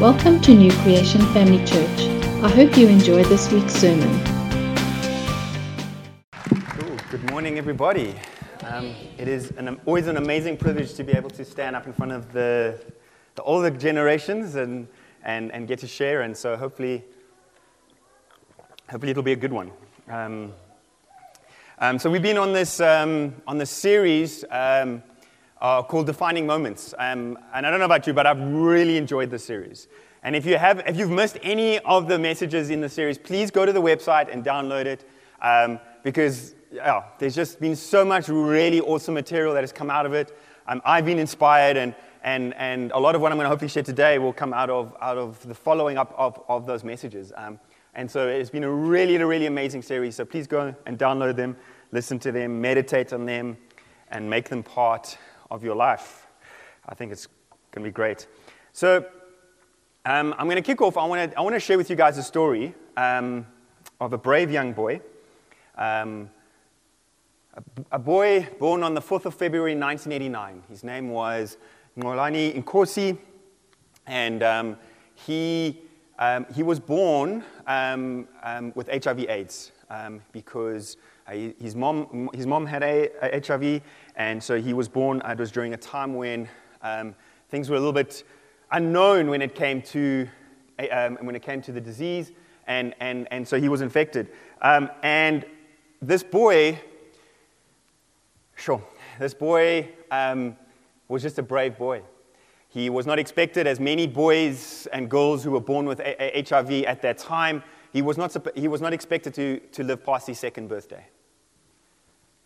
Welcome to New Creation Family Church. I hope you enjoy this week's sermon. Cool. Good morning, everybody. Um, it is an, always an amazing privilege to be able to stand up in front of the, the older generations and, and, and get to share. And so hopefully, hopefully it'll be a good one. Um, um, so we've been on this, um, on this series um, uh, called Defining Moments. Um, and I don't know about you, but I've really enjoyed this series. And if, you have, if you've missed any of the messages in the series, please go to the website and download it um, because there's just been so much really awesome material that has come out of it. Um, I've been inspired, and, and, and a lot of what I'm going to hopefully share today will come out of, out of the following up of, of those messages. Um, and so it's been a really, really amazing series. So please go and download them, listen to them, meditate on them, and make them part of your life. I think it's going to be great. So um, I'm going to kick off. I want to I want to share with you guys a story um, of a brave young boy. Um, a, a, boy born on the 4th of February 1989. His name was Xolani Nkosi, and um, he, um, he was born um, with HIV/AIDS because uh, his, mom, his mom had a, a HIV, and so he was born, it was during a time when um, things were a little bit unknown when it came to, um, when it came to the disease, and, and, and so he was infected. Um, and this boy, sure, this boy um, was just a brave boy. He was not expected, as many boys and girls who were born with a- a- HIV at that time, he was not, he was not expected to, to live past his second birthday.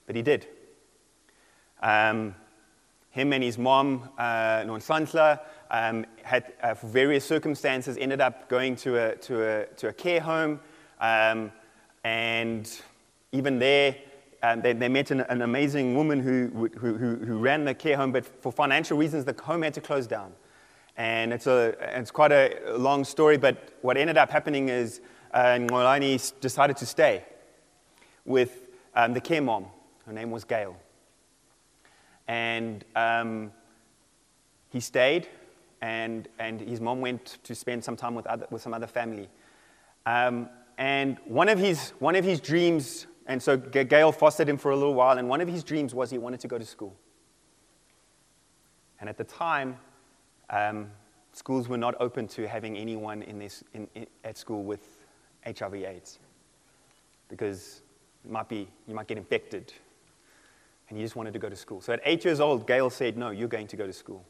But he did. Um, him and his mom, uh, Nonhlanhla, um, had, uh, for various circumstances, ended up going to a, to a, to a care home. Um, and even there, um, they, they, met an, an, amazing woman who, who, who, who, ran the care home, but for financial reasons, the home had to close down. And it's, a, it's quite a long story, but what ended up happening is uh, Xolani decided to stay with um, the care mom. Her name was Gail. And um, he stayed, and, and his mom went to spend some time with, other, with some other family. Um, and one of, his, one of his dreams, and so Gail fostered him for a little while, and one of his dreams was he wanted to go to school. And at the time, um, schools were not open to having anyone in this, in, in, at school with HIV/AIDS because might be, you might get infected and he just wanted to go to school. So at eight years old, Gail said, No, you're going to go to school.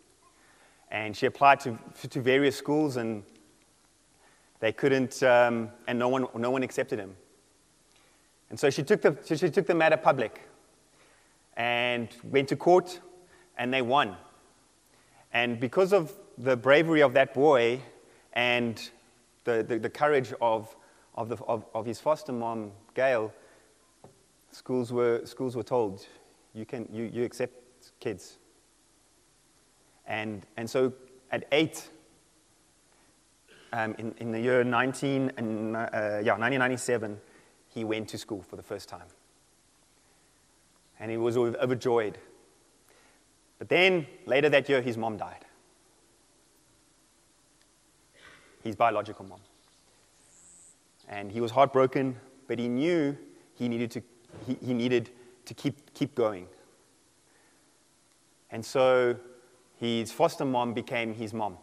And she applied to, to various schools, and they couldn't, um, and no one, no one accepted him. And so she took, the, so she took the matter public and went to court, and they won. And because of the bravery of that boy and the, the, the courage of, of, the, of, of his foster mom, Gail, schools were, schools were told, you, can, you, you accept kids. And, and so at eight, um, in, in the year 19, and, uh, yeah, 1997, he went to school for the first time. And he was overjoyed. But then, later that year, his mom died. His biological mom. And he was heartbroken, but he knew he needed to, he, he needed to keep, keep going. And so his foster mom became his mom.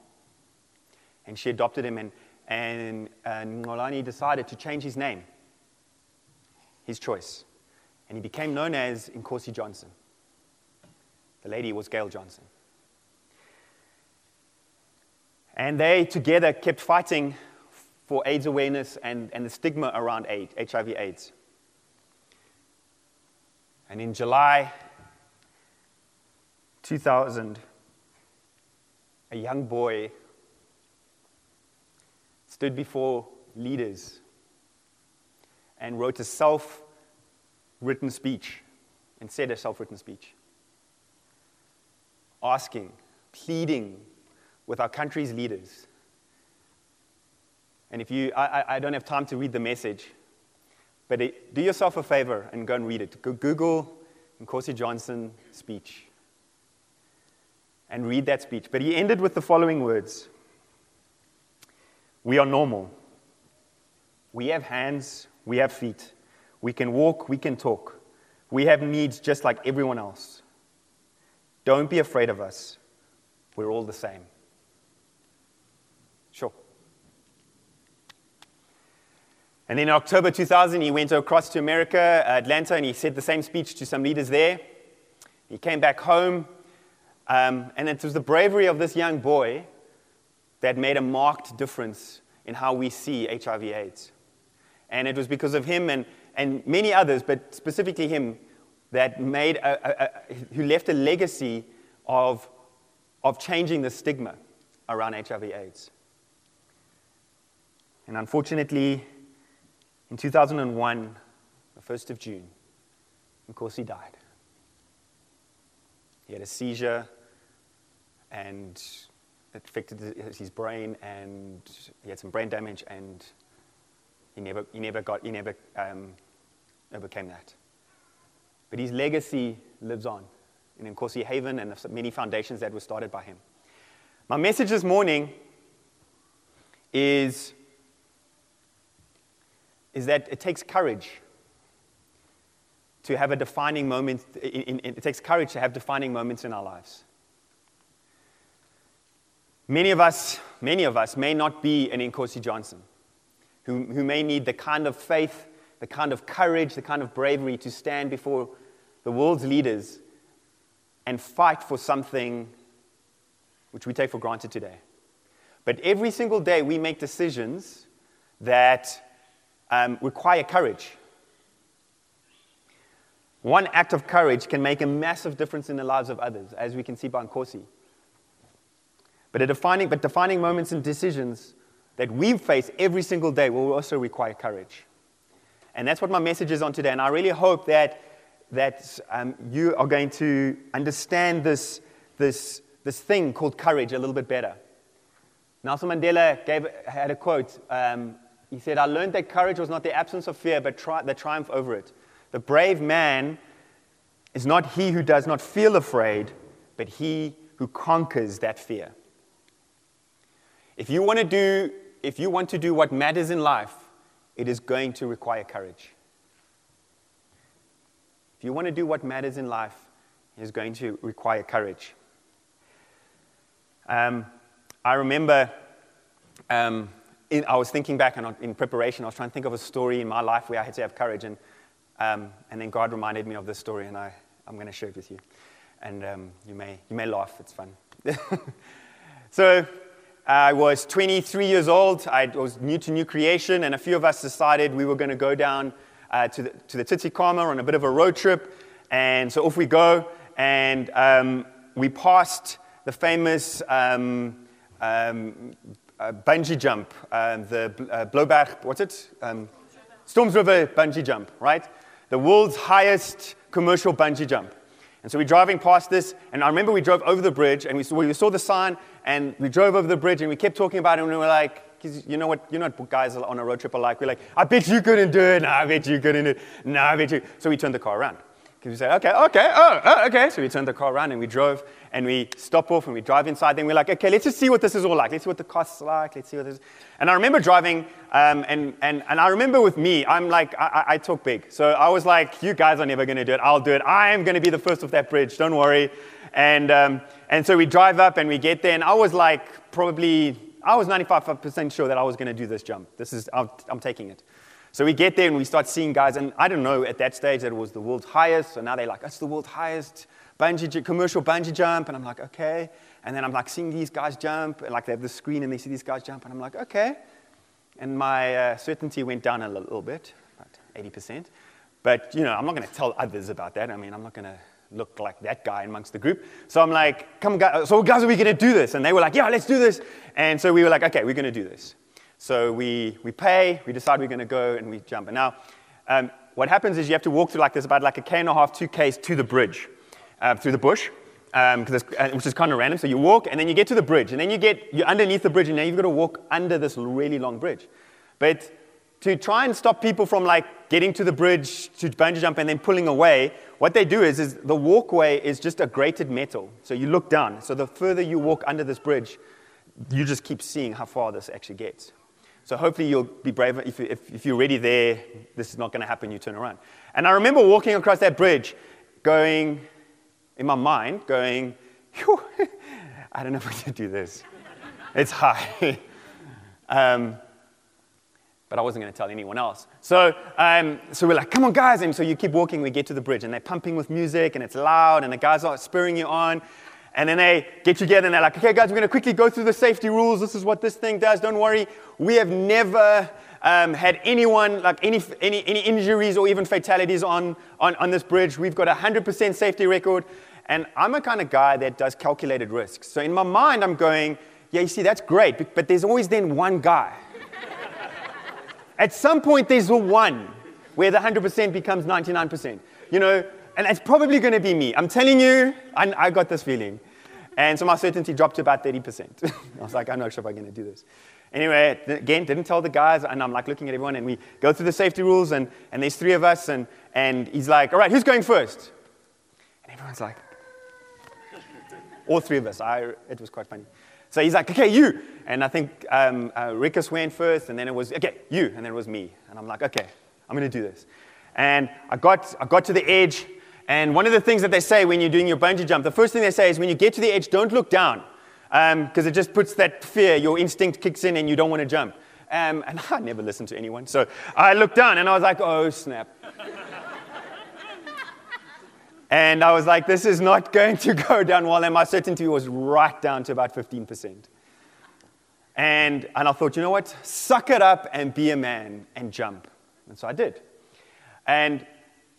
And she adopted him, and, and, and Xolani decided to change his name, his choice. And he became known as Nkosi Johnson. The lady was Gail Johnson. And they together kept fighting for AIDS awareness and, and the stigma around AIDS, HIV AIDS. And in July 2000, a young boy stood before leaders and wrote a self written speech and said a self written speech, asking, pleading with our country's leaders. And if you, I, I don't have time to read the message, but it, do yourself a favor and go and read it. Go Google Nkosi Johnson speech and read that speech. But he ended with the following words We are normal. We have hands, we have feet. We can walk, we can talk. We have needs just like everyone else. Don't be afraid of us. We're all the same. Sure. And then in October 2000, he went across to America, Atlanta, and he said the same speech to some leaders there. He came back home, um, and it was the bravery of this young boy that made a marked difference in how we see HIV/AIDS. And it was because of him and, and many others, but specifically him, that made a, a, a, who left a legacy of, of changing the stigma around HIV/AIDS. And unfortunately, in 2001, the 1st of June, of course, he died. He had a seizure, and it affected his brain, and he had some brain damage, and he never, he never, got, he never um, overcame that. But his legacy lives on in Nkosi Haven and the many foundations that were started by him. My message this morning is is that it takes courage to have a defining moment. It takes courage to have defining moments in our lives. Many of us, many of us may not be an Nkosi Johnson, who, who may need the kind of faith, the kind of courage, the kind of bravery to stand before the world's leaders and fight for something which we take for granted today. But every single day we make decisions that um, require courage. One act of courage can make a massive difference in the lives of others, as we can see by Nkosi. But, defining, but defining moments and decisions that we face every single day will also require courage. And that's what my message is on today. And I really hope that, that um, you are going to understand this, this, this thing called courage a little bit better. Nelson Mandela gave, had a quote um, he said, I learned that courage was not the absence of fear, but tri- the triumph over it. The brave man is not he who does not feel afraid, but he who conquers that fear. If you want to do, if you want to do what matters in life, it is going to require courage. If you want to do what matters in life, it is going to require courage. Um, I remember um, in, I was thinking back and in preparation, I was trying to think of a story in my life where I had to have courage. And, um, and then God reminded me of this story, and I, I'm going to share it with you. And um, you, may, you may laugh, it's fun. so I was 23 years old. I was new to new creation, and a few of us decided we were going to go down uh, to, the, to the on a bit of a road trip. And so off we go, and um, we passed the famous um, um, uh, bungee jump, uh, the uh, what's it? Um, Storms River bungee jump, right? The world's highest commercial bungee jump. And so we're driving past this, and I remember we drove over the bridge, and we saw, we saw the sign, and we drove over the bridge, and we kept talking about it, and we were like, you know what, you know what guys on a road trip are like? We're like, I bet you couldn't do it. No, I bet you couldn't do it. No, I bet you. So we turned the car around. Because we said, okay, okay, oh, oh, okay. So we turned the car around and we drove and we stop off and we drive inside. Then we're like, okay, let's just see what this is all like. Let's see what the costs like. Let's see what this is. And I remember driving, um, and, and, and I remember with me, I'm like, I, I talk big. So I was like, you guys are never going to do it. I'll do it. I am going to be the first off that bridge. Don't worry. And, um, and so we drive up and we get there, and I was like, probably, I was 95% sure that I was going to do this jump. This is, I'm, I'm taking it. So we get there and we start seeing guys, and I don't know at that stage that it was the world's highest. So now they're like, that's the world's highest bungee, commercial bungee jump. And I'm like, okay. And then I'm like seeing these guys jump, and like they have the screen and they see these guys jump, and I'm like, okay. And my uh, certainty went down a little bit, about 80%. But, you know, I'm not going to tell others about that. I mean, I'm not going to look like that guy amongst the group. So I'm like, come guys, so guys, are we going to do this? And they were like, yeah, let's do this. And so we were like, okay, we're going to do this. So we, we pay, we decide we're going to go, and we jump. And now, um, what happens is you have to walk through like this, about like a K and a half, two Ks to the bridge, uh, through the bush, um, uh, which is kind of random. So you walk, and then you get to the bridge, and then you get, you're underneath the bridge, and now you've got to walk under this really long bridge. But to try and stop people from like getting to the bridge to bungee jump and then pulling away, what they do is, is the walkway is just a grated metal. So you look down. So the further you walk under this bridge, you just keep seeing how far this actually gets. So hopefully you'll be brave. If, if, if you're already there, this is not going to happen. You turn around. And I remember walking across that bridge, going, in my mind, going, I don't know if I can do this. It's high. um, but I wasn't going to tell anyone else. So, um, so we're like, come on, guys. And so you keep walking, we get to the bridge, and they're pumping with music, and it's loud, and the guys are spurring you on. And then they get together and they're like, okay, guys, we're going to quickly go through the safety rules. This is what this thing does. Don't worry. We have never um, had anyone, like any, any, any injuries or even fatalities on, on, on this bridge. We've got a 100% safety record. And I'm a kind of guy that does calculated risks. So in my mind, I'm going, yeah, you see, that's great. But there's always then one guy. At some point, there's a one where the 100% becomes 99%. You know, and it's probably going to be me. I'm telling you, I, I got this feeling. And so my certainty dropped to about 30%. I was like, I'm not sure if I'm going to do this. Anyway, again, didn't tell the guys, and I'm like looking at everyone, and we go through the safety rules, and, and there's three of us, and, and he's like, all right, who's going first? And everyone's like, all three of us. I, it was quite funny. So he's like, okay, you. And I think um, uh, Rickus went first, and then it was, okay, you. And then it was me. And I'm like, okay, I'm going to do this. And I got, I got to the edge, and one of the things that they say when you're doing your bungee jump, the first thing they say is when you get to the edge, don't look down, because um, it just puts that fear, your instinct kicks in, and you don't want to jump. Um, and I never listened to anyone. So I looked down, and I was like, oh, snap. And I was like, this is not going to go down well. And my certainty was right down to about 15%. And, and I thought, you know what? Suck it up and be a man and jump. And so I did. And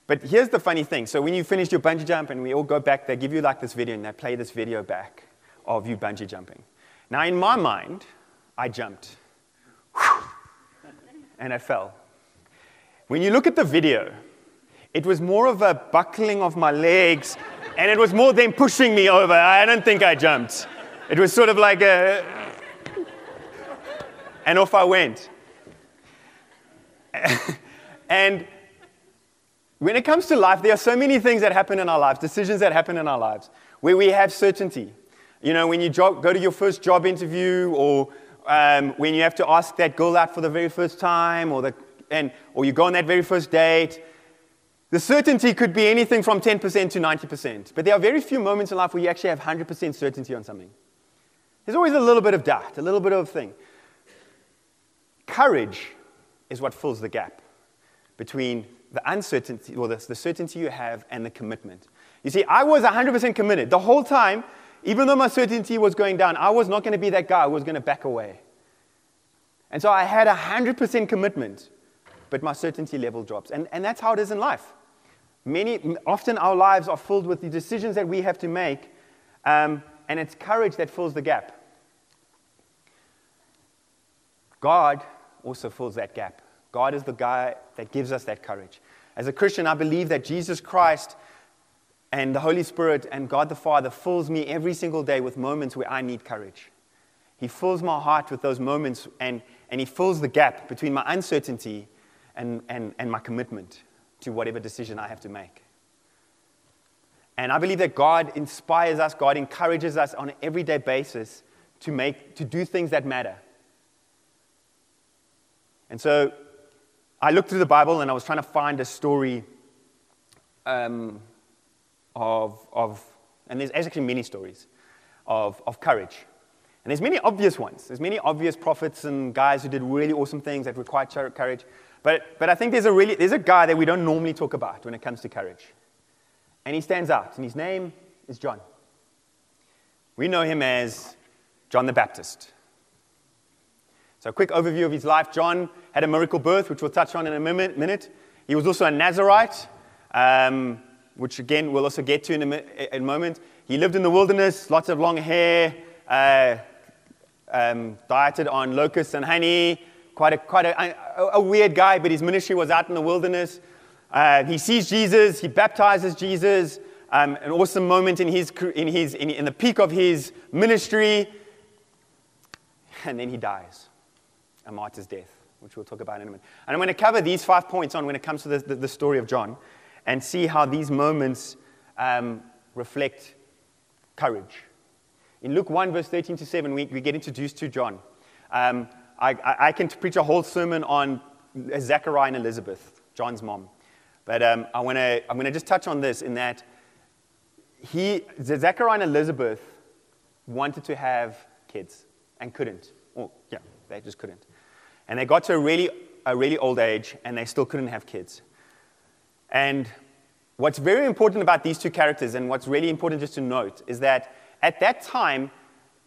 but here's the funny thing. So when you finish your bungee jump and we all go back, they give you like this video and they play this video back of you bungee jumping. Now in my mind, I jumped. And I fell. When you look at the video, it was more of a buckling of my legs and it was more them pushing me over. I don't think I jumped. It was sort of like a. And off I went. and when it comes to life, there are so many things that happen in our lives, decisions that happen in our lives, where we have certainty. You know, when you job, go to your first job interview, or um, when you have to ask that girl out for the very first time, or, the, and, or you go on that very first date, the certainty could be anything from 10% to 90%. But there are very few moments in life where you actually have 100% certainty on something. There's always a little bit of doubt, a little bit of thing. Courage is what fills the gap between the uncertainty, or the, the certainty you have, and the commitment. You see, I was 100% committed. The whole time, even though my certainty was going down, I was not going to be that guy who was going to back away. And so I had 100% commitment, but my certainty level drops. And, and that's how it is in life. Many, often our lives are filled with the decisions that we have to make, um, and it's courage that fills the gap. God also fills that gap. God is the guy that gives us that courage. As a Christian, I believe that Jesus Christ and the Holy Spirit and God the Father fills me every single day with moments where I need courage. He fills my heart with those moments and, and He fills the gap between my uncertainty and, and, and my commitment to whatever decision I have to make. And I believe that God inspires us, God encourages us on an everyday basis to, make, to do things that matter. And so I looked through the Bible and I was trying to find a story um, of, of, and there's actually many stories of, of courage. And there's many obvious ones. There's many obvious prophets and guys who did really awesome things that required courage. But, but I think there's a, really, there's a guy that we don't normally talk about when it comes to courage. And he stands out, and his name is John. We know him as John the Baptist. So, a quick overview of his life. John had a miracle birth, which we'll touch on in a minute. He was also a Nazarite, um, which again we'll also get to in a, in a, moment. He lived in the wilderness, lots of long hair, uh, um, dieted on locusts and honey. Quite, a, quite a, a, a, weird guy, but his ministry was out in the wilderness. Uh, he sees Jesus, he baptizes Jesus. Um, an awesome moment in, his, in, his, in, in the peak of his ministry, and then he dies a martyr's death, which we'll talk about in a minute. And I'm going to cover these five points on when it comes to the, the, the story of John and see how these moments um, reflect courage. In Luke 1, verse 13 to 7, we, we get introduced to John. Um, I, I, can preach a whole sermon on Zechariah and Elizabeth, John's mom. But um, I wanna, I'm going to just touch on this in that he, Zechariah and Elizabeth wanted to have kids and couldn't. Or, yeah, they just couldn't. And they got to a really, a really old age and they still couldn't have kids. And what's very important about these two characters, and what's really important just to note, is that at that time,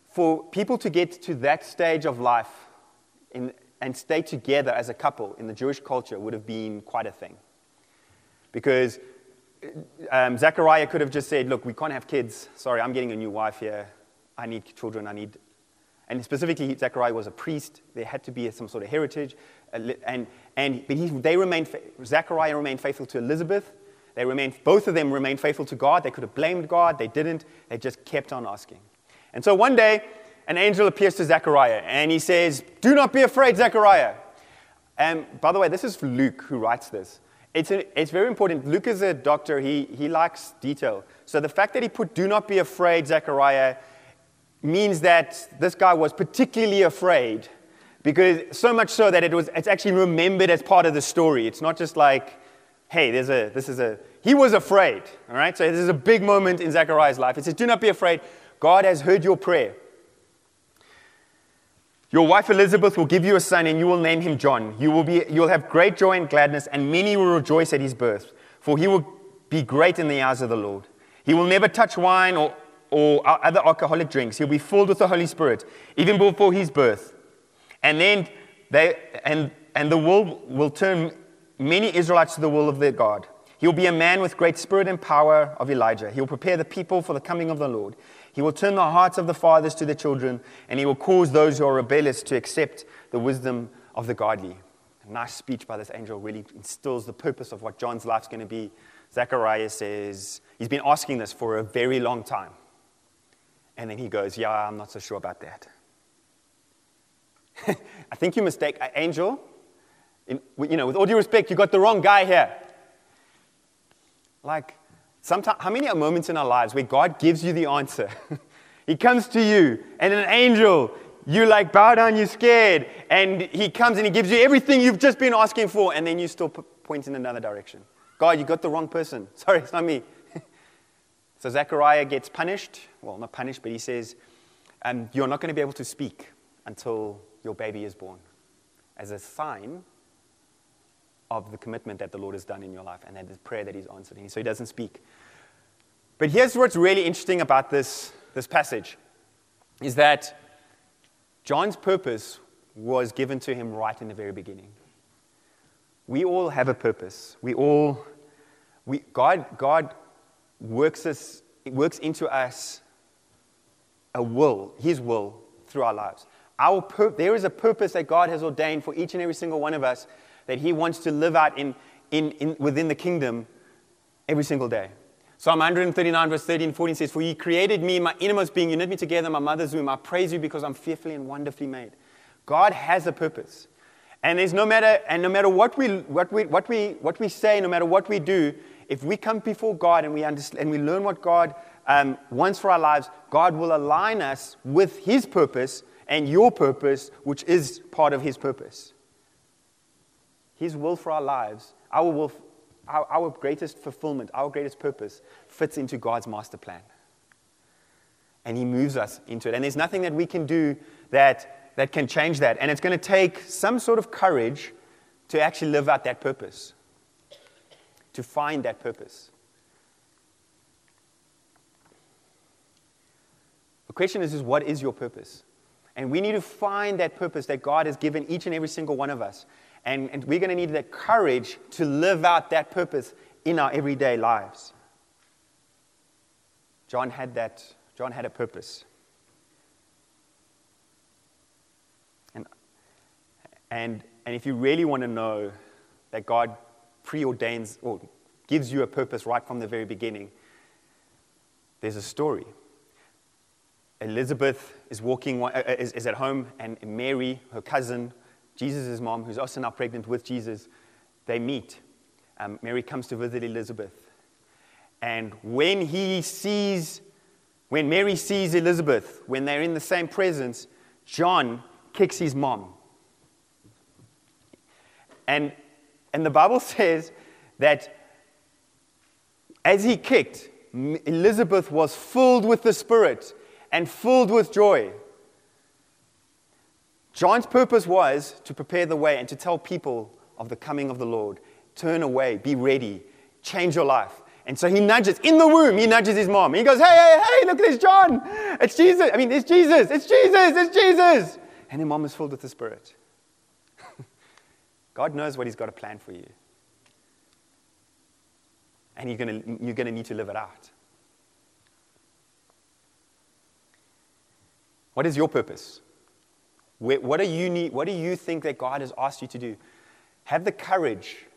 for people to get to that stage of life in, and stay together as a couple in the Jewish culture would have been quite a thing. Because um, Zechariah could have just said, Look, we can't have kids. Sorry, I'm getting a new wife here. I need children. I need. And specifically, Zechariah was a priest. There had to be some sort of heritage. And, and, but he, they remained, Zechariah remained faithful to Elizabeth. They remained, both of them remained faithful to God. They could have blamed God. They didn't. They just kept on asking. And so one day, an angel appears to Zechariah and he says, Do not be afraid, Zechariah. And by the way, this is Luke who writes this. It's, a, it's very important. Luke is a doctor, he, he likes detail. So the fact that he put, Do not be afraid, Zechariah, means that this guy was particularly afraid because so much so that it was, it's actually remembered as part of the story. It's not just like, hey, there's a, this is a, he was afraid, all right? So this is a big moment in Zechariah's life. It says, do not be afraid. God has heard your prayer. Your wife Elizabeth will give you a son, and you will name him John. You will, be, you will have great joy and gladness, and many will rejoice at his birth, for he will be great in the eyes of the Lord. He will never touch wine or, or other alcoholic drinks. He'll be filled with the Holy Spirit, even before his birth. And then they, and, and the world will turn many Israelites to the will of their God. He'll be a man with great spirit and power of Elijah. He'll prepare the people for the coming of the Lord. He will turn the hearts of the fathers to their children, and he will cause those who are rebellious to accept the wisdom of the godly. A nice speech by this angel really instills the purpose of what John's life's going to be. Zechariah says, he's been asking this for a very long time. And then he goes, Yeah, I'm not so sure about that. I think you mistake an angel. In, you know, with all due respect, you got the wrong guy here. Like, sometimes, how many are moments in our lives where God gives you the answer? he comes to you, and an angel, you like bow down, you're scared, and he comes and he gives you everything you've just been asking for, and then you still point in another direction. God, you got the wrong person. Sorry, it's not me. so Zechariah gets punished. Well, not punished, but he says, um, You're not going to be able to speak until your baby is born as a sign of the commitment that the Lord has done in your life and that the prayer that He's answered. So He doesn't speak. But here's what's really interesting about this, this passage is that John's purpose was given to him right in the very beginning. We all have a purpose. We all, we, God, God works, us, works into us a will, His will, through our lives. Our pur- there is a purpose that God has ordained for each and every single one of us that He wants to live out in, in, in, within the kingdom every single day. Psalm 139, verse 13 14 says, For He created me, my innermost being, you knit me together my mother's womb. I praise you because I'm fearfully and wonderfully made. God has a purpose. And there's no matter, and no matter what we, what, we, what, we, what we say, no matter what we do, if we come before God and we, understand, and we learn what God um, wants for our lives, God will align us with His purpose and your purpose, which is part of His purpose. His will for our lives, our, will, our, our greatest fulfillment, our greatest purpose, fits into God's master plan. And He moves us into it. And there's nothing that we can do that, that can change that. And it's going to take some sort of courage to actually live out that purpose, to find that purpose. The question is, is what is your purpose? And we need to find that purpose that God has given each and every single one of us. And, and we're going to need the courage to live out that purpose in our everyday lives. John had that, John had a purpose. And, and, and if you really want to know that God preordains or gives you a purpose right from the very beginning, there's a story. Elizabeth is walking, uh, is, is at home, and Mary, her cousin, Jesus' mom, who's also now pregnant with Jesus, they meet. Um, Mary comes to visit Elizabeth. And when he sees, when Mary sees Elizabeth, when they're in the same presence, John kicks his mom. And, and the Bible says that as he kicked, Elizabeth was filled with the Spirit and filled with joy. John's purpose was to prepare the way and to tell people of the coming of the Lord. Turn away, be ready, change your life. And so he nudges in the womb, he nudges his mom. He goes, Hey, hey, hey, look at this, John. It's Jesus. I mean, it's Jesus. It's Jesus. It's Jesus. And her mom is filled with the Spirit. God knows what he's got a plan for you. And you're going you're going to need to live it out. What is your purpose? What do, you need, what do you think that God has asked you to do? Have the courage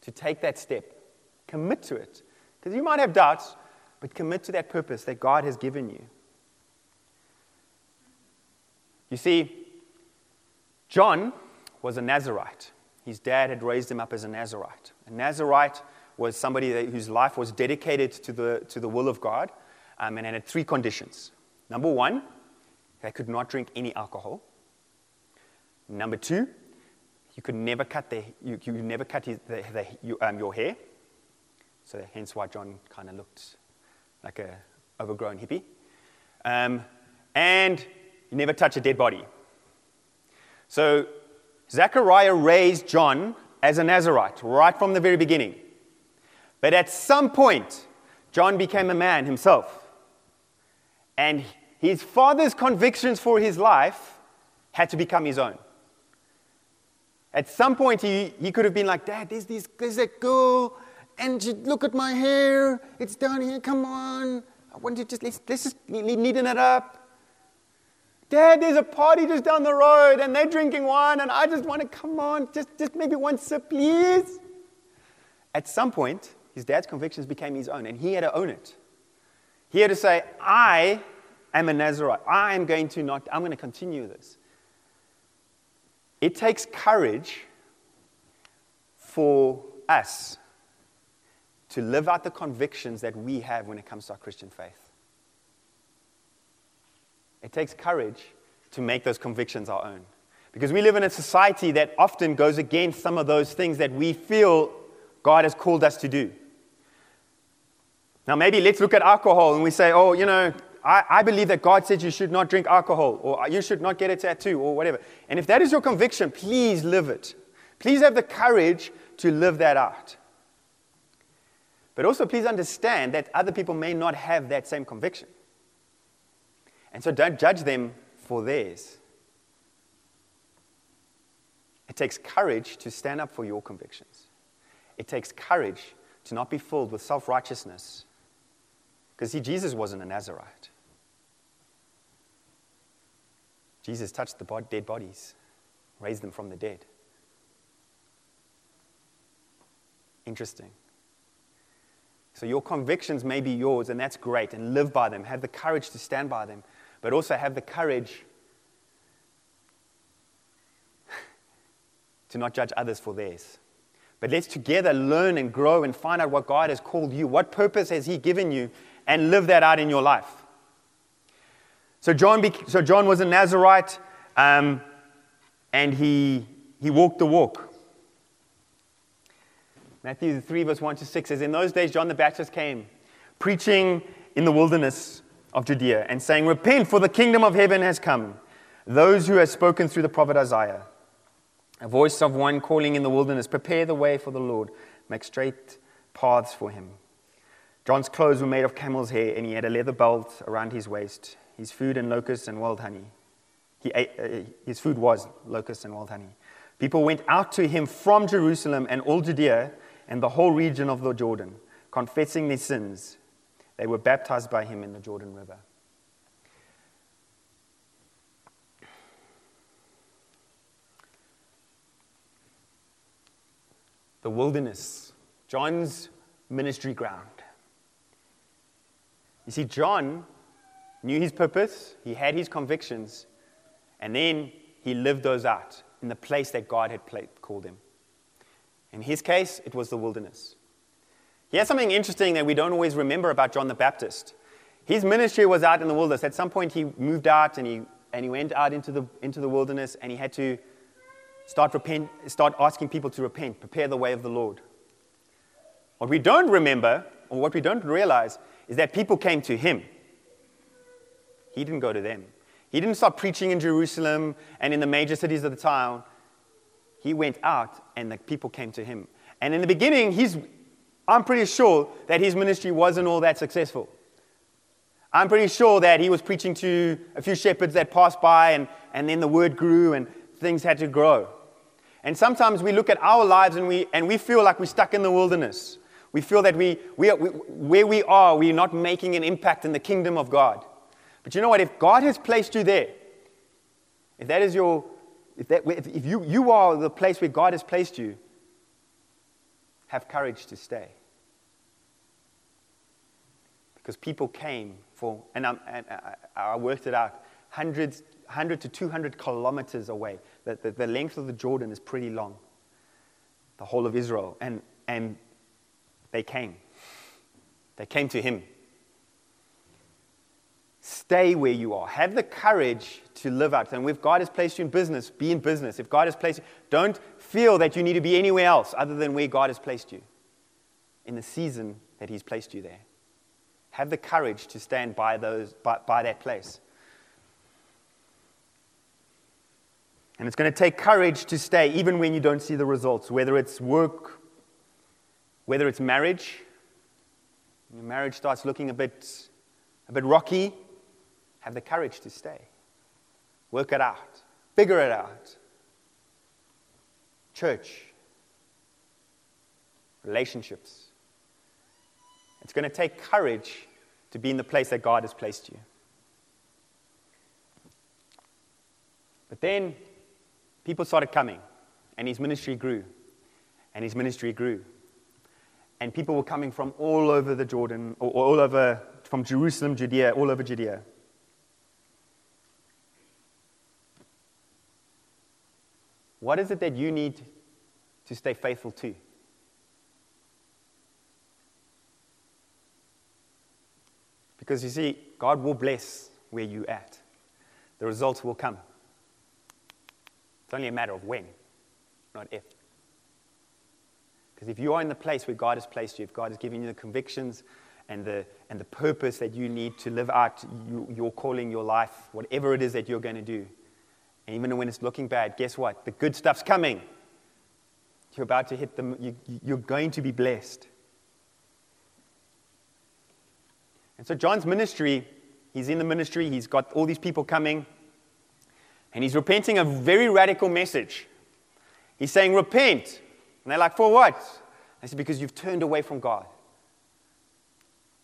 to take that step. Commit to it. Because you might have doubts, but commit to that purpose that God has given you. You see, John was a Nazarite. His dad had raised him up as a Nazarite. A Nazarite was somebody that, whose life was dedicated to the, to the will of God um, and had three conditions. Number one, they could not drink any alcohol. Number two, you could never cut, the, you, you never cut his, the, the, you, um, your hair. So hence why John kind of looked like a overgrown hippie. Um, and you never touch a dead body. So Zechariah raised John as a Nazarite right from the very beginning. But at some point, John became a man himself. And his father's convictions for his life had to become his own. At some point, he, he could have been like, Dad, there's, this, there's that girl, and she, look at my hair. It's down here. Come on. I want you to just, let's, let's just neaten it up. Dad, there's a party just down the road, and they're drinking wine, and I just want to, come on, just, just maybe one sip, please. At some point, his dad's convictions became his own, and he had to own it. He had to say, I am a Nazarite. I am going to not, I'm going to continue this. It takes courage for us to live out the convictions that we have when it comes to our Christian faith. It takes courage to make those convictions our own. Because we live in a society that often goes against some of those things that we feel God has called us to do. Now, maybe let's look at alcohol and we say, oh, you know, I, I, believe that God said you should not drink alcohol or you should not get a tattoo or whatever. And if that is your conviction, please live it. Please have the courage to live that out. But also, please understand that other people may not have that same conviction. And so don't judge them for theirs. It takes courage to stand up for your convictions. It takes courage to not be filled with self righteousness. Because, see, Jesus wasn't a Nazarite. Jesus touched the dead bodies, raised them from the dead. Interesting. So, your convictions may be yours, and that's great, and live by them. Have the courage to stand by them, but also have the courage to not judge others for theirs. But let's together learn and grow and find out what God has called you. What purpose has He given you? And live that out in your life. So John, so John was a Nazarite um, and he, he walked the walk. Matthew 3, verse 1 to 6 says, In those days, John the Baptist came, preaching in the wilderness of Judea, and saying, Repent, for the kingdom of heaven has come. Those who have spoken through the prophet Isaiah. A voice of one calling in the wilderness, Prepare the way for the Lord, make straight paths for him. John's clothes were made of camel's hair, and he had a leather belt around his waist. His food and locusts and wild honey. He ate, uh, his food was locusts and wild honey. People went out to him from Jerusalem and all Judea and the whole region of the Jordan, confessing their sins. They were baptized by him in the Jordan River. The wilderness, John's ministry ground. You see, John knew his purpose, he had his convictions, and then he lived those out in the place that God had called him. In his case, it was the wilderness. He has something interesting that we don't always remember about John the Baptist. His ministry was out in the wilderness. At some point, he moved out and he, and he went out into the, into the wilderness and he had to Start, repent, start asking people to repent, prepare the way of the Lord. What we don't remember, or what we don't realize, is that people came to him. He didn't go to them. He didn't start preaching in Jerusalem and in the major cities of the town. He went out and the people came to him. And in the beginning, he's, I'm pretty sure that his ministry wasn't all that successful. I'm pretty sure that he was preaching to a few shepherds that passed by, and, and then the word grew and things had to grow. And sometimes we look at our lives and we, and we feel like we're stuck in the wilderness. We feel that we, we, are, we, where we are, we're not making an impact in the kingdom of God. But you know what? If God has placed you there, if that is your, if, that, if you, you are the place where God has placed you, have courage to stay. Because people came for, and, and I, I worked it out, hundreds, 100 to 200 kilometers away. The, the, the length of the Jordan is pretty long, the whole of Israel. And, and they came. They came to him. Stay where you are. Have the courage to live out. And if God has placed you in business, be in business. If God has placed you, don't feel that you need to be anywhere else other than where God has placed you in the season that He's placed you there. Have the courage to stand by, those, by, by that place. And it's going to take courage to stay even when you don't see the results, whether it's work, whether it's marriage. Your marriage starts looking a bit, a bit rocky. Have the courage to stay. Work it out. Figure it out. Church. Relationships. It's going to take courage to be in the place that God has placed you. But then people started coming, and his ministry grew, and his ministry grew. And people were coming from all over the Jordan, or all over, from Jerusalem, Judea, all over Judea. What is it that you need to stay faithful to? Because you see, God will bless where you're at. The results will come. It's only a matter of when, not if. Because if you are in the place where God has placed you, if God has given you the convictions and the, and the purpose that you need to live out you, your calling, your life, whatever it is that you're going to do, and even when it's looking bad, guess what? The good stuff's coming. You're about to hit them, you, you're going to be blessed. And so, John's ministry, he's in the ministry, he's got all these people coming, and he's repenting a very radical message. He's saying, Repent. And they're like, For what? I said, Because you've turned away from God.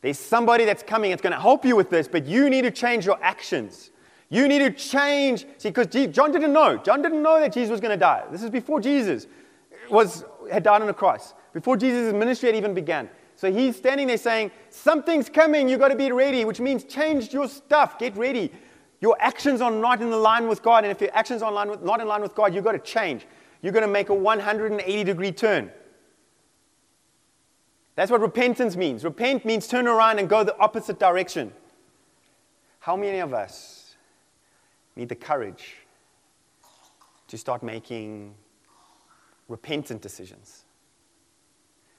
There's somebody that's coming that's going to help you with this, but you need to change your actions. You need to change. See, because John didn't know. John didn't know that Jesus was going to die. This is before Jesus was, had died on the cross, before Jesus' ministry had even began. So he's standing there saying, Something's coming. You've got to be ready, which means change your stuff. Get ready. Your actions are not in line with God. And if your actions are with, not in line with God, you've got to change. You're going to make a 180 degree turn. That's what repentance means. Repent means turn around and go the opposite direction. How many of us need the courage to start making repentant decisions.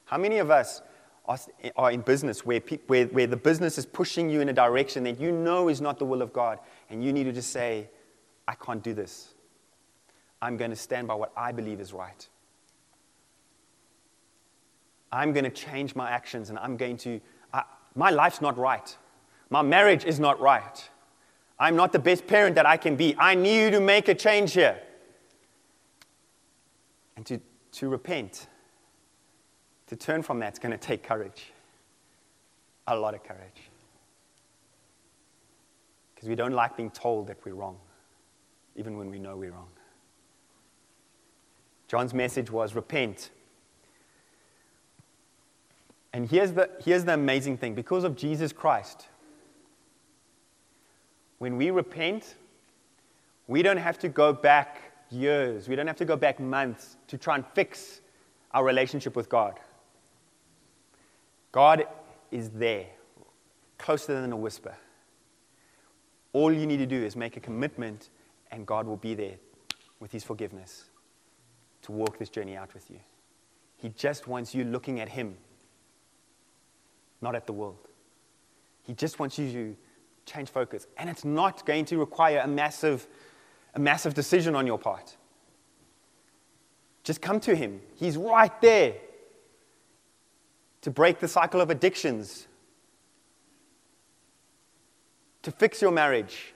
How many of us are, in business where, pe- where, where the business is pushing you in a direction that you know is not the will of God, and you need to just say, I can't do this. I'm going to stand by what I believe is right. I'm going to change my actions, and I'm going to, I, my life's not right. My marriage is not right. I'm not the best parent that I can be. I need you to make a change here. And to, to repent, to turn from that, is going to take courage. A lot of courage. Because we don't like being told that we're wrong, even when we know we're wrong. John's message was repent. And here's the, here's the amazing thing because of Jesus Christ, when we repent, we don't have to go back years, we don't have to go back months to try and fix our relationship with God. God is there, closer than a whisper. All you need to do is make a commitment, and God will be there with His forgiveness. to walk this journey out with you. He just wants you looking at Him, not at the world. He just wants you to change focus. And it's not going to require a massive, a massive decision on your part. Just come to Him. He's right there to break the cycle of addictions, to fix your marriage,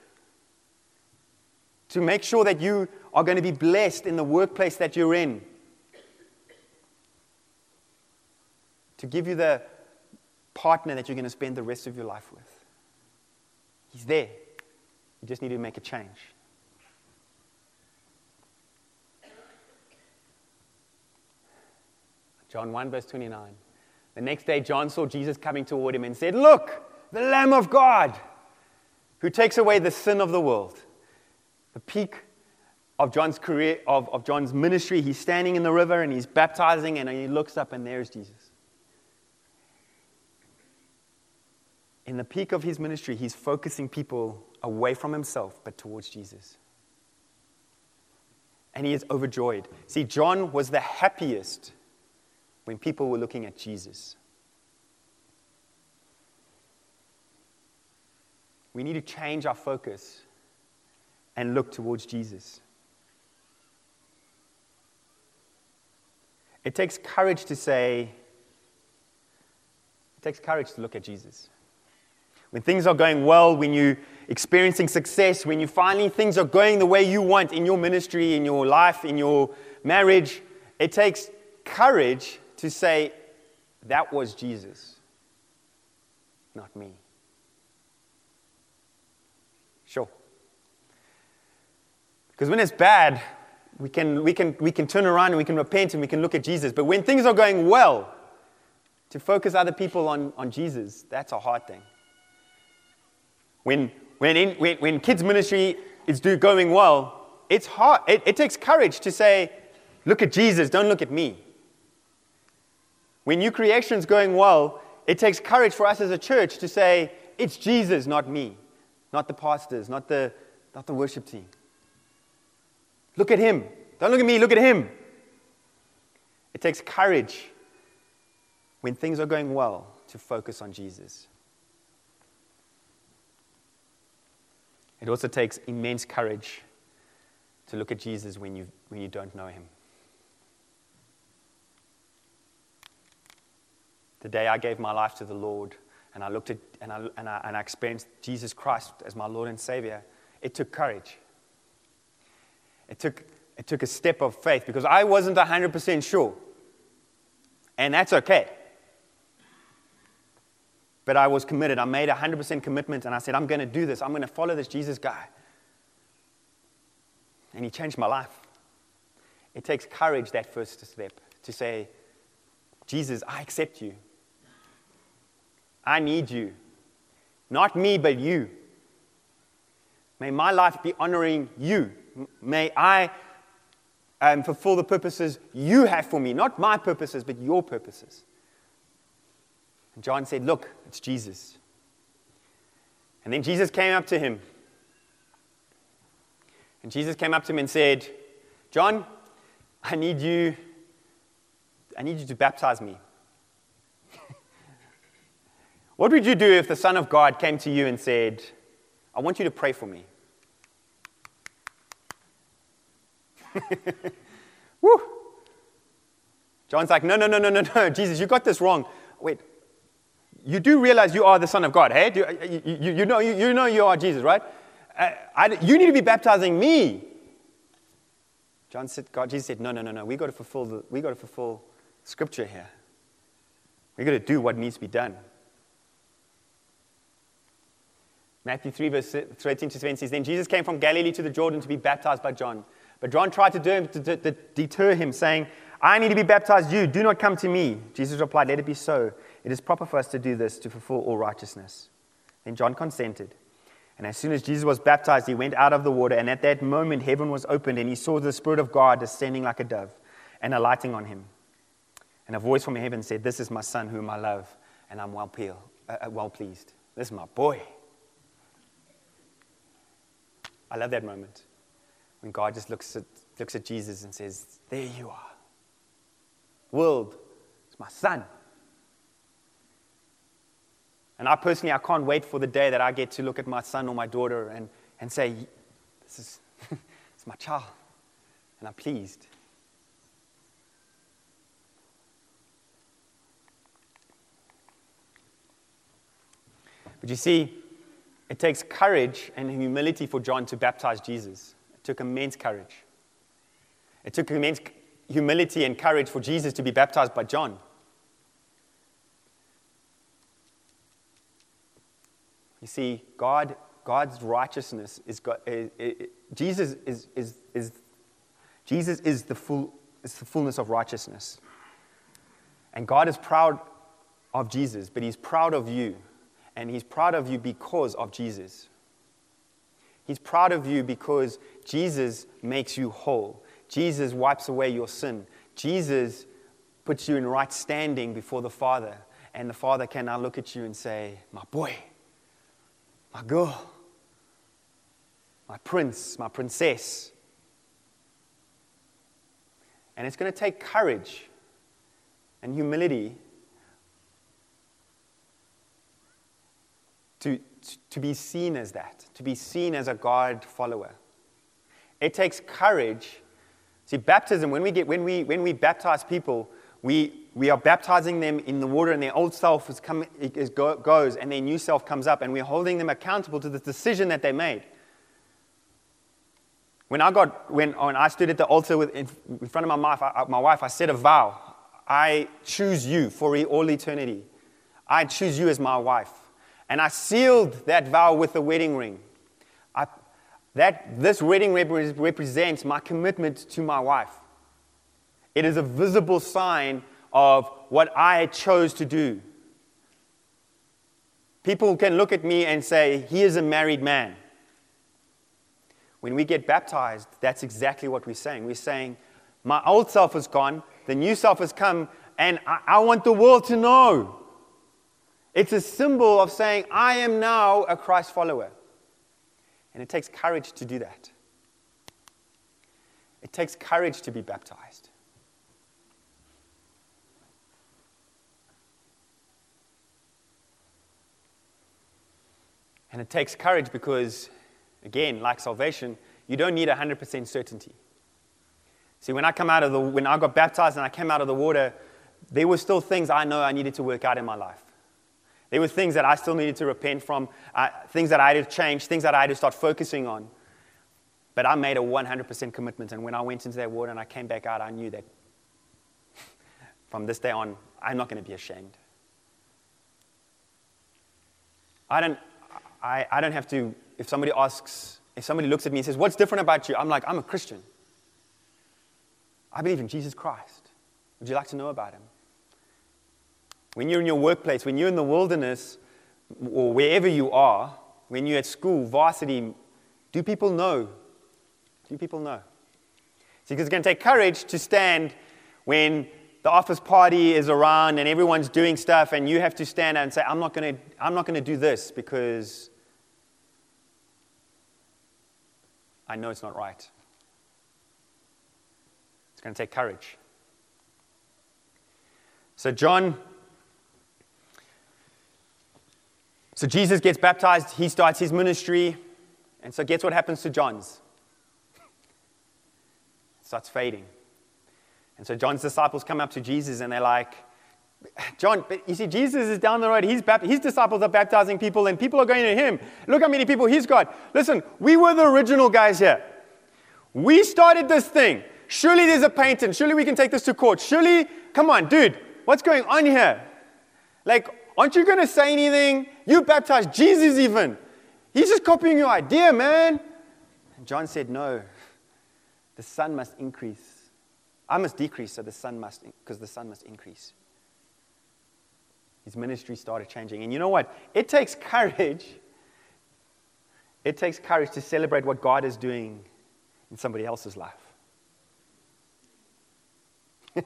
to make sure that you are going to be blessed in the workplace that you're in, to give you the partner that you're going to spend the rest of your life with. He's there. You just need to make a change. John 1, verse 29. The next day, John saw Jesus coming toward him and said, Look, the Lamb of God who takes away the sin of the world. The peak of John's career, of, of John's ministry, he's standing in the river and he's baptizing, and he looks up, and there's Jesus. In the peak of his ministry, he's focusing people away from himself but towards Jesus. And he is overjoyed. See, John was the happiest when people were looking at Jesus. We need to change our focus and look towards Jesus. It takes courage to say, it takes courage to look at Jesus. When things are going well, when you're experiencing success, when you finally things are going the way you want in your ministry, in your life, in your marriage, it takes courage to say, that was Jesus, not me. Sure. Because when it's bad, we can, we, can, we can turn around and we can repent and we can look at Jesus. But when things are going well, to focus other people on, on Jesus, that's a hard thing. When, when, in, when, when kids' ministry is do, going well, it's hard. It, it takes courage to say, look at Jesus, don't look at me. When new creation is going well, it takes courage for us as a church to say, it's Jesus, not me, not the pastors, not the, not the worship team. Look at him. Don't look at me, look at him. It takes courage when things are going well to focus on Jesus. It also takes immense courage to look at Jesus when you, when you don't know him. the day I gave my life to the Lord and I looked at and I, and I, and I experienced Jesus Christ as my Lord and Savior, it took courage. It took, it took a step of faith because I wasn't 100% sure. And that's okay. But I was committed. I made a 100% commitment and I said, I'm going to do this. I'm going to follow this Jesus guy. And he changed my life. It takes courage, that first step, to say, Jesus, I accept you. I need you. Not me, but you. May my life be honoring you. May I um, fulfill the purposes you have for me, not my purposes, but your purposes. And John said, Look, it's Jesus. And then Jesus came up to him. And Jesus came up to him and said, John, I need you, I need you to baptize me. What would you do if the Son of God came to you and said, I want you to pray for me? Woo! John's like, no, no, no, no, no, no. Jesus, you got this wrong. Wait, you do realize you are the Son of God, hey? You, you, you, know, you, you know you are Jesus, right? Uh, I, you need to be baptizing me. John said, God, Jesus said, no, no, no, no. We got to fulfill the, we got to fulfill Scripture here. We got to do what needs to be done. Matthew 3, verse 13 to 20 says, Then Jesus came from Galilee to the Jordan to be baptized by John. But John tried to, to, to deter him, saying, I need to be baptized, you. Do not come to me. Jesus replied, Let it be so. It is proper for us to do this to fulfill all righteousness. Then John consented. And as soon as Jesus was baptized, he went out of the water. And at that moment, heaven was opened, and he saw the Spirit of God descending like a dove and alighting on him. And a voice from heaven said, This is my Son, whom I love, and I'm well, uh, uh, well pleased. This is my boy. I love that moment. when God just looks at, looks at Jesus and says, There you are. World, it's my son. And I personally, I can't wait for the day that I get to look at my son or my daughter and, and say, This is it's my child. And I'm pleased. But you see, it takes courage and humility for John to baptize Jesus. It took immense courage. It took immense humility and courage for Jesus to be baptized by John. You see, God, God's righteousness is, God, Jesus is, is, is, Jesus is the, full, is the fullness of righteousness. And God is proud of Jesus, but He's proud of you and He's proud of you because of Jesus. He's proud of you because Jesus makes you whole. Jesus wipes away your sin. Jesus puts you in right standing before the Father. And the Father can now look at you and say, My boy, my girl, my prince, my princess. And it's going to take courage and humility to, to be seen as that, to be seen as a God follower. It takes courage. See, baptism, when we, get, when we, when we baptize people, we, we are baptizing them in the water, and their old self is come, is go, goes, and their new self comes up, and we're holding them accountable to the decision that they made. When I, got, when, when I stood at the altar with, in, in front of my wife, I, my wife, I said a vow. I choose you for all eternity. I choose you as my wife. And I sealed that vow with a wedding ring. I, that, this wedding ring represents my commitment to my wife. It is a visible sign of what I chose to do. People can look at me and say, He is a married man. When we get baptized, that's exactly what we're saying. We're saying, My old self is gone, the new self has come, and I, I want the world to know it's a symbol of saying, I am now a Christ follower. And it takes courage to do that. It takes courage to be baptized. And it takes courage because, again, like salvation, you don't need 100% certainty. See, when I come out of the, when I got baptized and I came out of the water, there were still things I know I needed to work out in my life. There were things that I still needed to repent from, uh, things that I had to change, things that I had to start focusing on. But I made a 100% commitment. And when I went into that water and I came back out, I knew that from this day on, I'm not going to be ashamed. I don't, I, I don't have to, if somebody asks, if somebody looks at me and says, What's different about you? I'm like, I'm a Christian. I believe in Jesus Christ. Would you like to know about him? When you're in your workplace, when you're in the wilderness, or wherever you are, when you're at school, varsity, do people know? Do people know? See, because it's going to take courage to stand when the office party is around and everyone's doing stuff, and you have to stand out and say, I'm not going to, I'm not going to do this because I know it's not right. It's going to take courage. So, John So Jesus gets baptized, he starts his ministry, and so guess what happens to John's? It starts fading. And so John's disciples come up to Jesus and they're like, John, you see, Jesus is down the road. He's bapt- his disciples are baptizing people, and people are going to him. Look how many people he's got. Listen, we were the original guys here. We started this thing. Surely there's a patent. Surely we can take this to court. Surely, come on, dude, what's going on here? Like, Aren't you going to say anything? You baptized Jesus, even. He's just copying your idea, man. And John said, No, the Son must increase. I must decrease, so the Son must, because the Son must increase. His ministry started changing. And you know what? It takes courage. It takes courage to celebrate what God is doing in somebody else's life.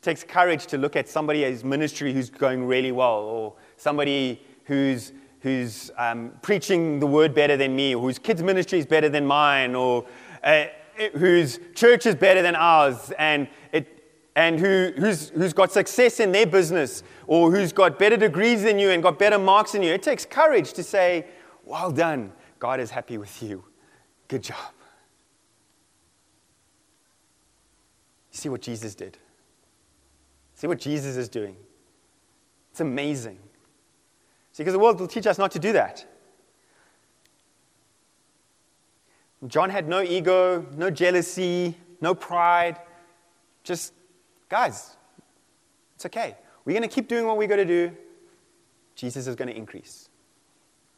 It takes courage to look at somebody's ministry who's going really well, or somebody who's who's um, preaching the word better than me, or whose kids' ministry is better than mine, or uh, whose church is better than ours, and, and who, who's, who's got success in their business, or who's got better degrees than you and got better marks than you. It takes courage to say, Well done, God is happy with you. Good job. See what Jesus did. See what Jesus is doing. It's amazing. See, because the world will teach us not to do that. John had no ego, no jealousy, no pride. Just, guys, it's okay. We're going to keep doing what we're going to do. Jesus is going to increase.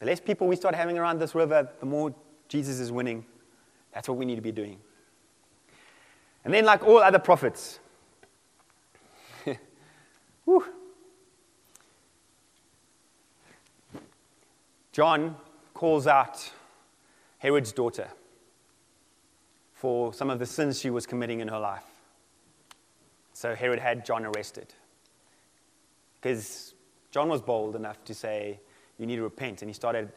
The less people we start having around this river, the more Jesus is winning. That's what we need to be doing. And then, like all other prophets, John calls out Herod's daughter for some of the sins she was committing in her life. So Herod had John arrested because John was bold enough to say, You need to repent. And he started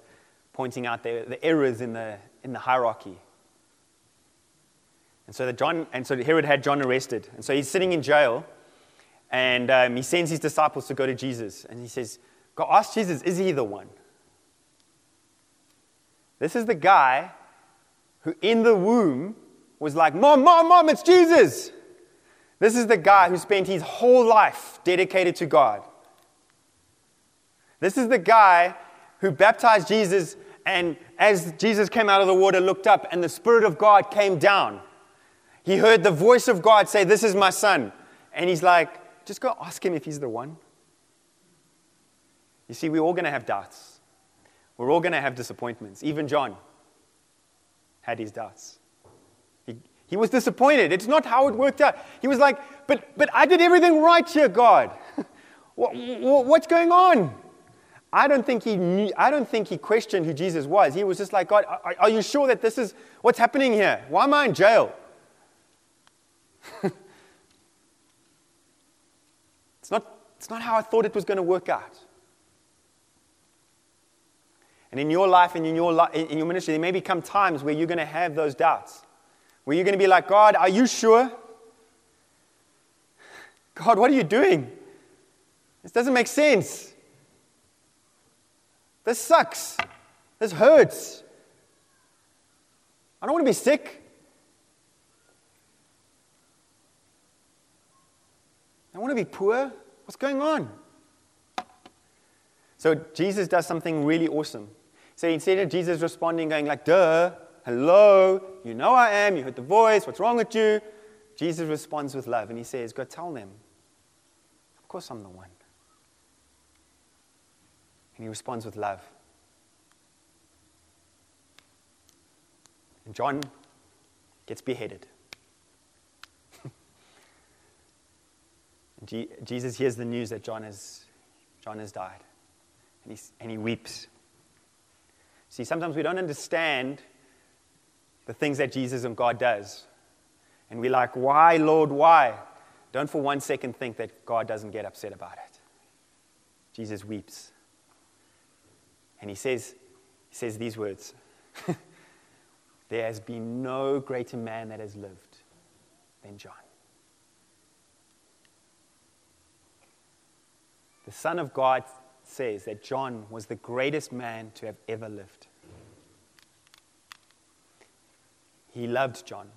pointing out the, the errors in the, in the hierarchy. And so, John, and so Herod had John arrested. And so he's sitting in jail, and um, he sends his disciples to go to Jesus. And he says, Go ask Jesus, is he the one? This is the guy who, in the womb, was like, Mom, Mom, Mom, it's Jesus. This is the guy who spent his whole life dedicated to God. This is the guy who baptized Jesus, and as Jesus came out of the water, looked up, and the Spirit of God came down. He heard the voice of God say, This is my son. And he's like, Just go ask him if he's the one. You see, we're all going to have doubts. We're all going to have disappointments. Even John had his doubts. He, was disappointed. It's not how it worked out. He was like, But, but I did everything right here, God. what, what's going on? I don't think he knew, I don't think he questioned who Jesus was. He was just like, God, are, are you sure that this is what's happening here? Why am I in jail? it's, not, it's not how I thought it was going to work out. And in your life and in your, li- in your ministry, there may become times where you're going to have those doubts. Where you're going to be like, God, are you sure? God, what are you doing? This doesn't make sense. This sucks. This hurts. I don't want to be sick. I want to be poor. What's going on? So Jesus does something really awesome. So instead of Jesus responding, going like, duh, hello, you know I am, you heard the voice, what's wrong with you? Jesus responds with love and he says, go tell them. Of course I'm the one. And he responds with love. And John gets beheaded. Jesus hears the news that John has, John has died. And, and he weeps. See, sometimes we don't understand the things that Jesus and God does. And we're like, why, Lord, why? Don't for one second think that God doesn't get upset about it. Jesus weeps. And he says, he says these words There has been no greater man that has lived than John. The Son of God says that John was the greatest man to have ever lived. He loved John.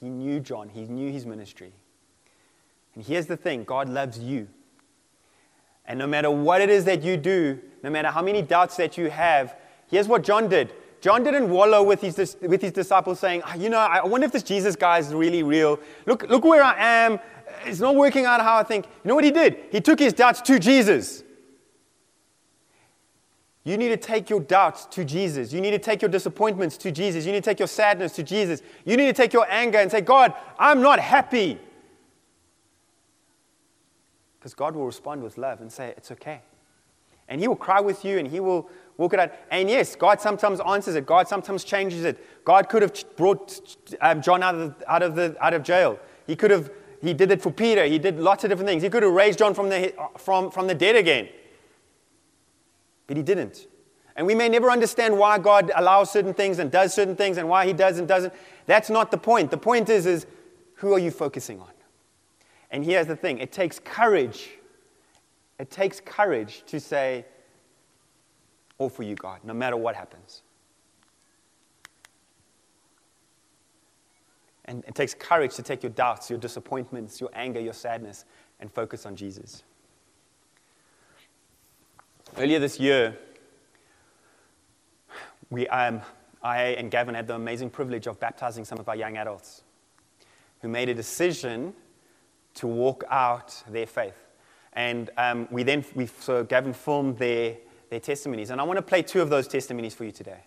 He knew John. He knew his ministry. And here's the thing God loves you. And no matter what it is that you do, no matter how many doubts that you have, here's what John did. John didn't wallow with his, with his disciples saying, oh, You know, I wonder if this Jesus guy is really real. Look, look where I am. It's not working out how I think. You know what he did? He took his doubts to Jesus. You need to take your doubts to Jesus. You need to take your disappointments to Jesus. You need to take your sadness to Jesus. You need to take your anger and say, God, I'm not happy. Because God will respond with love and say, It's okay. And He will cry with you and He will walk it out. And yes, God sometimes answers it. God sometimes changes it. God could have brought um, John out of, out, of the, out of jail. He could have, He did it for Peter. He did lots of different things. He could have raised John from the, from, from the dead again. But he didn't. And we may never understand why God allows certain things and does certain things and why he does and doesn't. That's not the point. The point is, is who are you focusing on? And here's the thing it takes courage. It takes courage to say, all for you, God, no matter what happens. And it takes courage to take your doubts, your disappointments, your anger, your sadness, and focus on Jesus. Earlier this year, we, um, I and Gavin had the amazing privilege of baptizing some of our young adults who made a decision to walk out their faith. And um, we then, we, so Gavin filmed their, their testimonies. And I want to play two of those testimonies for you today.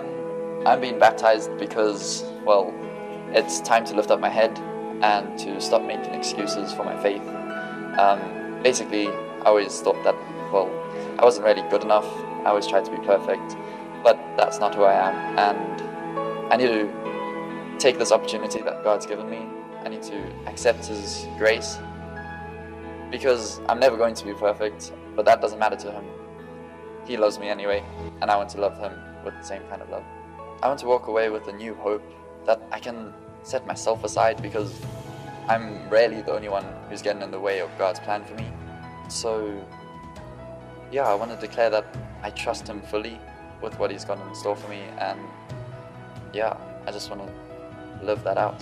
Um, I'm being baptized because, well, it's time to lift up my head and to stop making excuses for my faith. Um, basically, I always thought that, well, I wasn't really good enough. I always tried to be perfect, but that's not who I am. And I need to take this opportunity that God's given me. I need to accept His grace because I'm never going to be perfect, but that doesn't matter to Him. He loves me anyway, and I want to love Him with the same kind of love. I want to walk away with a new hope that I can set myself aside because I'm rarely the only one who's getting in the way of God's plan for me. So, yeah, I want to declare that I trust Him fully with what He's got in store for me, and yeah, I just want to live that out.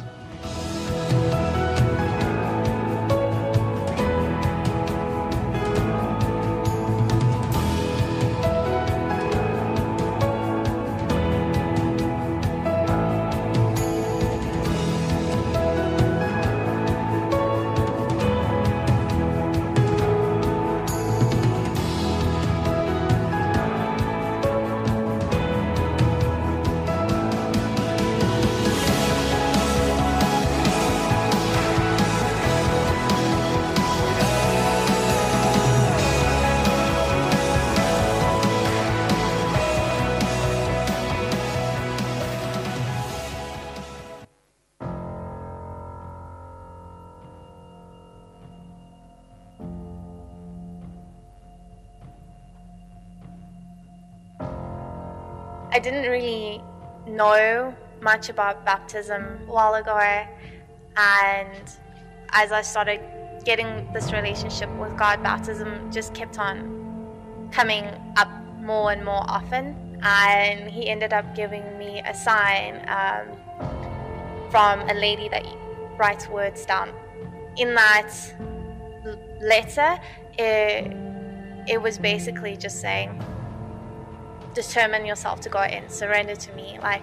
Didn't really know much about baptism a while ago, and as I started getting this relationship with God, baptism just kept on coming up more and more often. And He ended up giving me a sign um, from a lady that writes words down. In that letter, it, it was basically just saying, determine yourself to go in, surrender to me. Like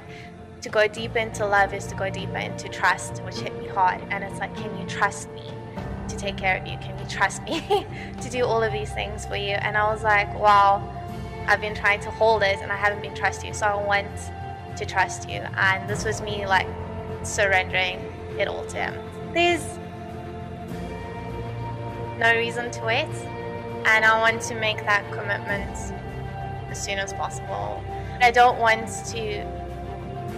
to go deeper into love is to go deeper into trust, which hit me hard. And it's like, can you trust me to take care of you? Can you trust me to do all of these things for you? And I was like, wow, I've been trying to hold it and I haven't been trusting you. So I want to trust you. And this was me like surrendering it all to him. There's no reason to wait. And I want to make that commitment as soon as possible. I don't want to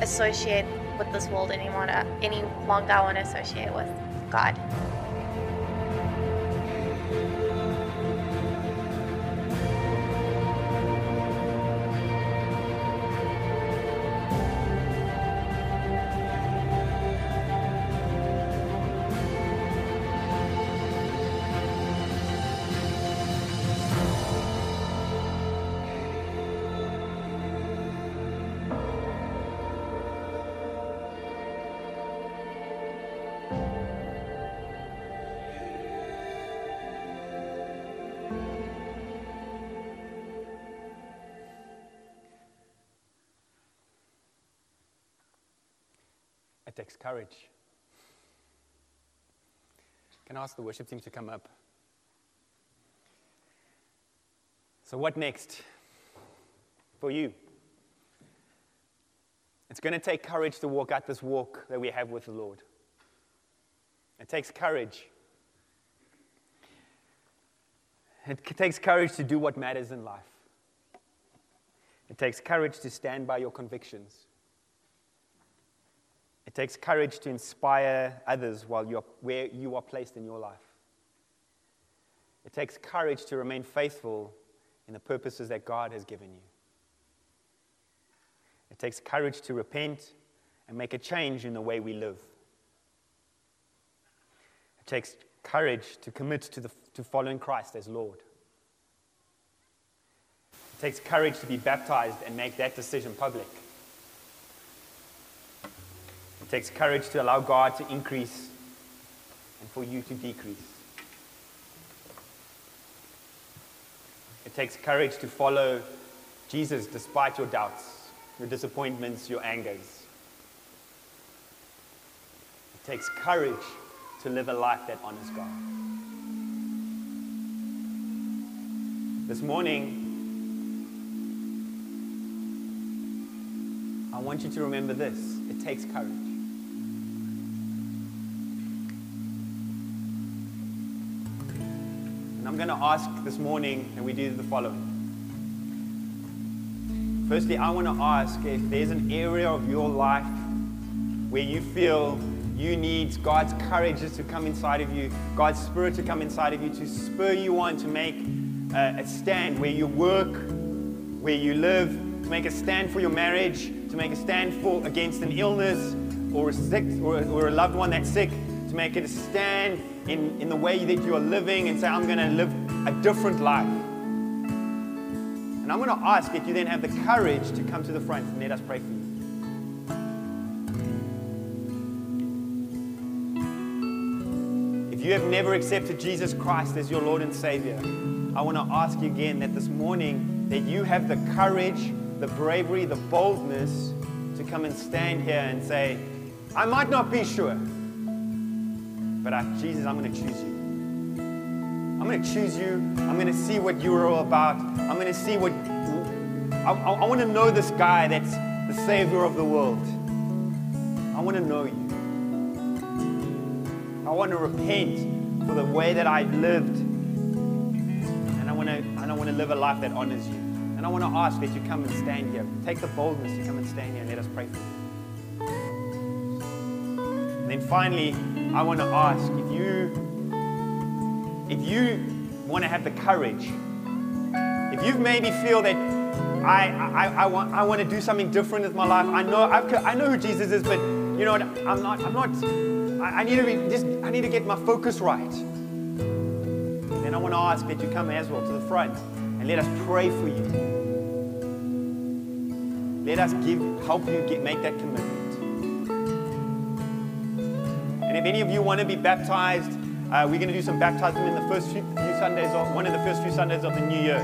associate with this world anymore. Any longer, I want to associate with God. Takes courage. Can I ask the worship team to come up? So, what next for you? It's going to take courage to walk out this walk that we have with the Lord. It takes courage. It takes courage to do what matters in life. It takes courage to stand by your convictions. It takes courage to inspire others while you're where you are placed in your life. It takes courage to remain faithful in the purposes that God has given you. It takes courage to repent and make a change in the way we live. It takes courage to commit to, the, to following Christ as Lord. It takes courage to be baptized and make that decision public. It takes courage to allow God to increase and for you to decrease. It takes courage to follow Jesus despite your doubts, your disappointments, your angers. It takes courage to live a life that honors God. This morning, I want you to remember this it takes courage. I'm going to ask this morning that we do the following. Firstly, I want to ask if there's an area of your life where you feel you need God's courage just to come inside of you, God's Spirit to come inside of you, to spur you on to make a, a stand where you work, where you live, to make a stand for your marriage, to make a stand for against an illness or a sick or, or a loved one that's sick, to make it a stand in, in the way that you are living and say, I'm going to live a different life. And I'm going to ask if you then have the courage to come to the front and let us pray for you. If you have never accepted Jesus Christ as your Lord and Savior, I want to ask you again that this morning that you have the courage, the bravery, the boldness to come and stand here and say, I might not be sure, but I, Jesus, I'm going to choose you. I'm going to choose you. I'm going to see what you're all about. I'm going to see what. I, I, I want to know this guy that's the Savior of the world. I want to know you. I want to repent for the way that I've lived. And I want to, and I want to live a life that honors you. And I want to ask that you come and stand here. Take the boldness to come and stand here and let us pray for you. And then finally, I want to ask if you if you want to have the courage, if you maybe feel that I, I, I, want, I want to do something different with my life, I know, I've, I know who Jesus is, but you know what, I'm not, I'm not, I, I need to be, just, I need to get my focus right. Then I want to ask that you come as well to the front and let us pray for you. Let us give, help you get, make that commitment. If any of you want to be baptized, uh, we're going to do some baptism in the first few, Sundays, or one of the first few Sundays of the new year.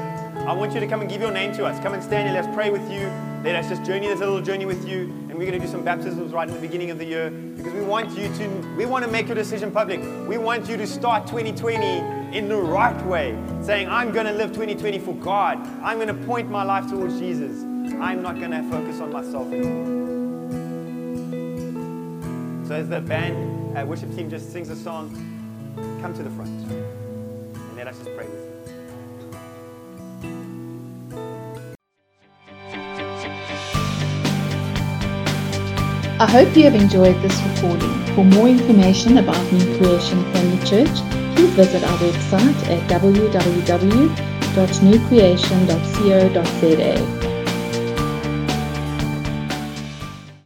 I want you to come and give your name to us. Come and stand here. Let's pray with you. Let us just journey this little journey with you. And we're going to do some baptisms right in the beginning of the year because we want you to, we want to make your decision public. We want you to start 2020 in the right way, saying, I'm going to live 2020 for God. I'm going to point my life towards Jesus. I'm not going to focus on myself anymore. So as the band uh, worship team just sings a song, come to the front and let us just pray with you. I hope you have enjoyed this recording. For more information about New Creation Family Church, please visit our website at www.newcreation.co.za.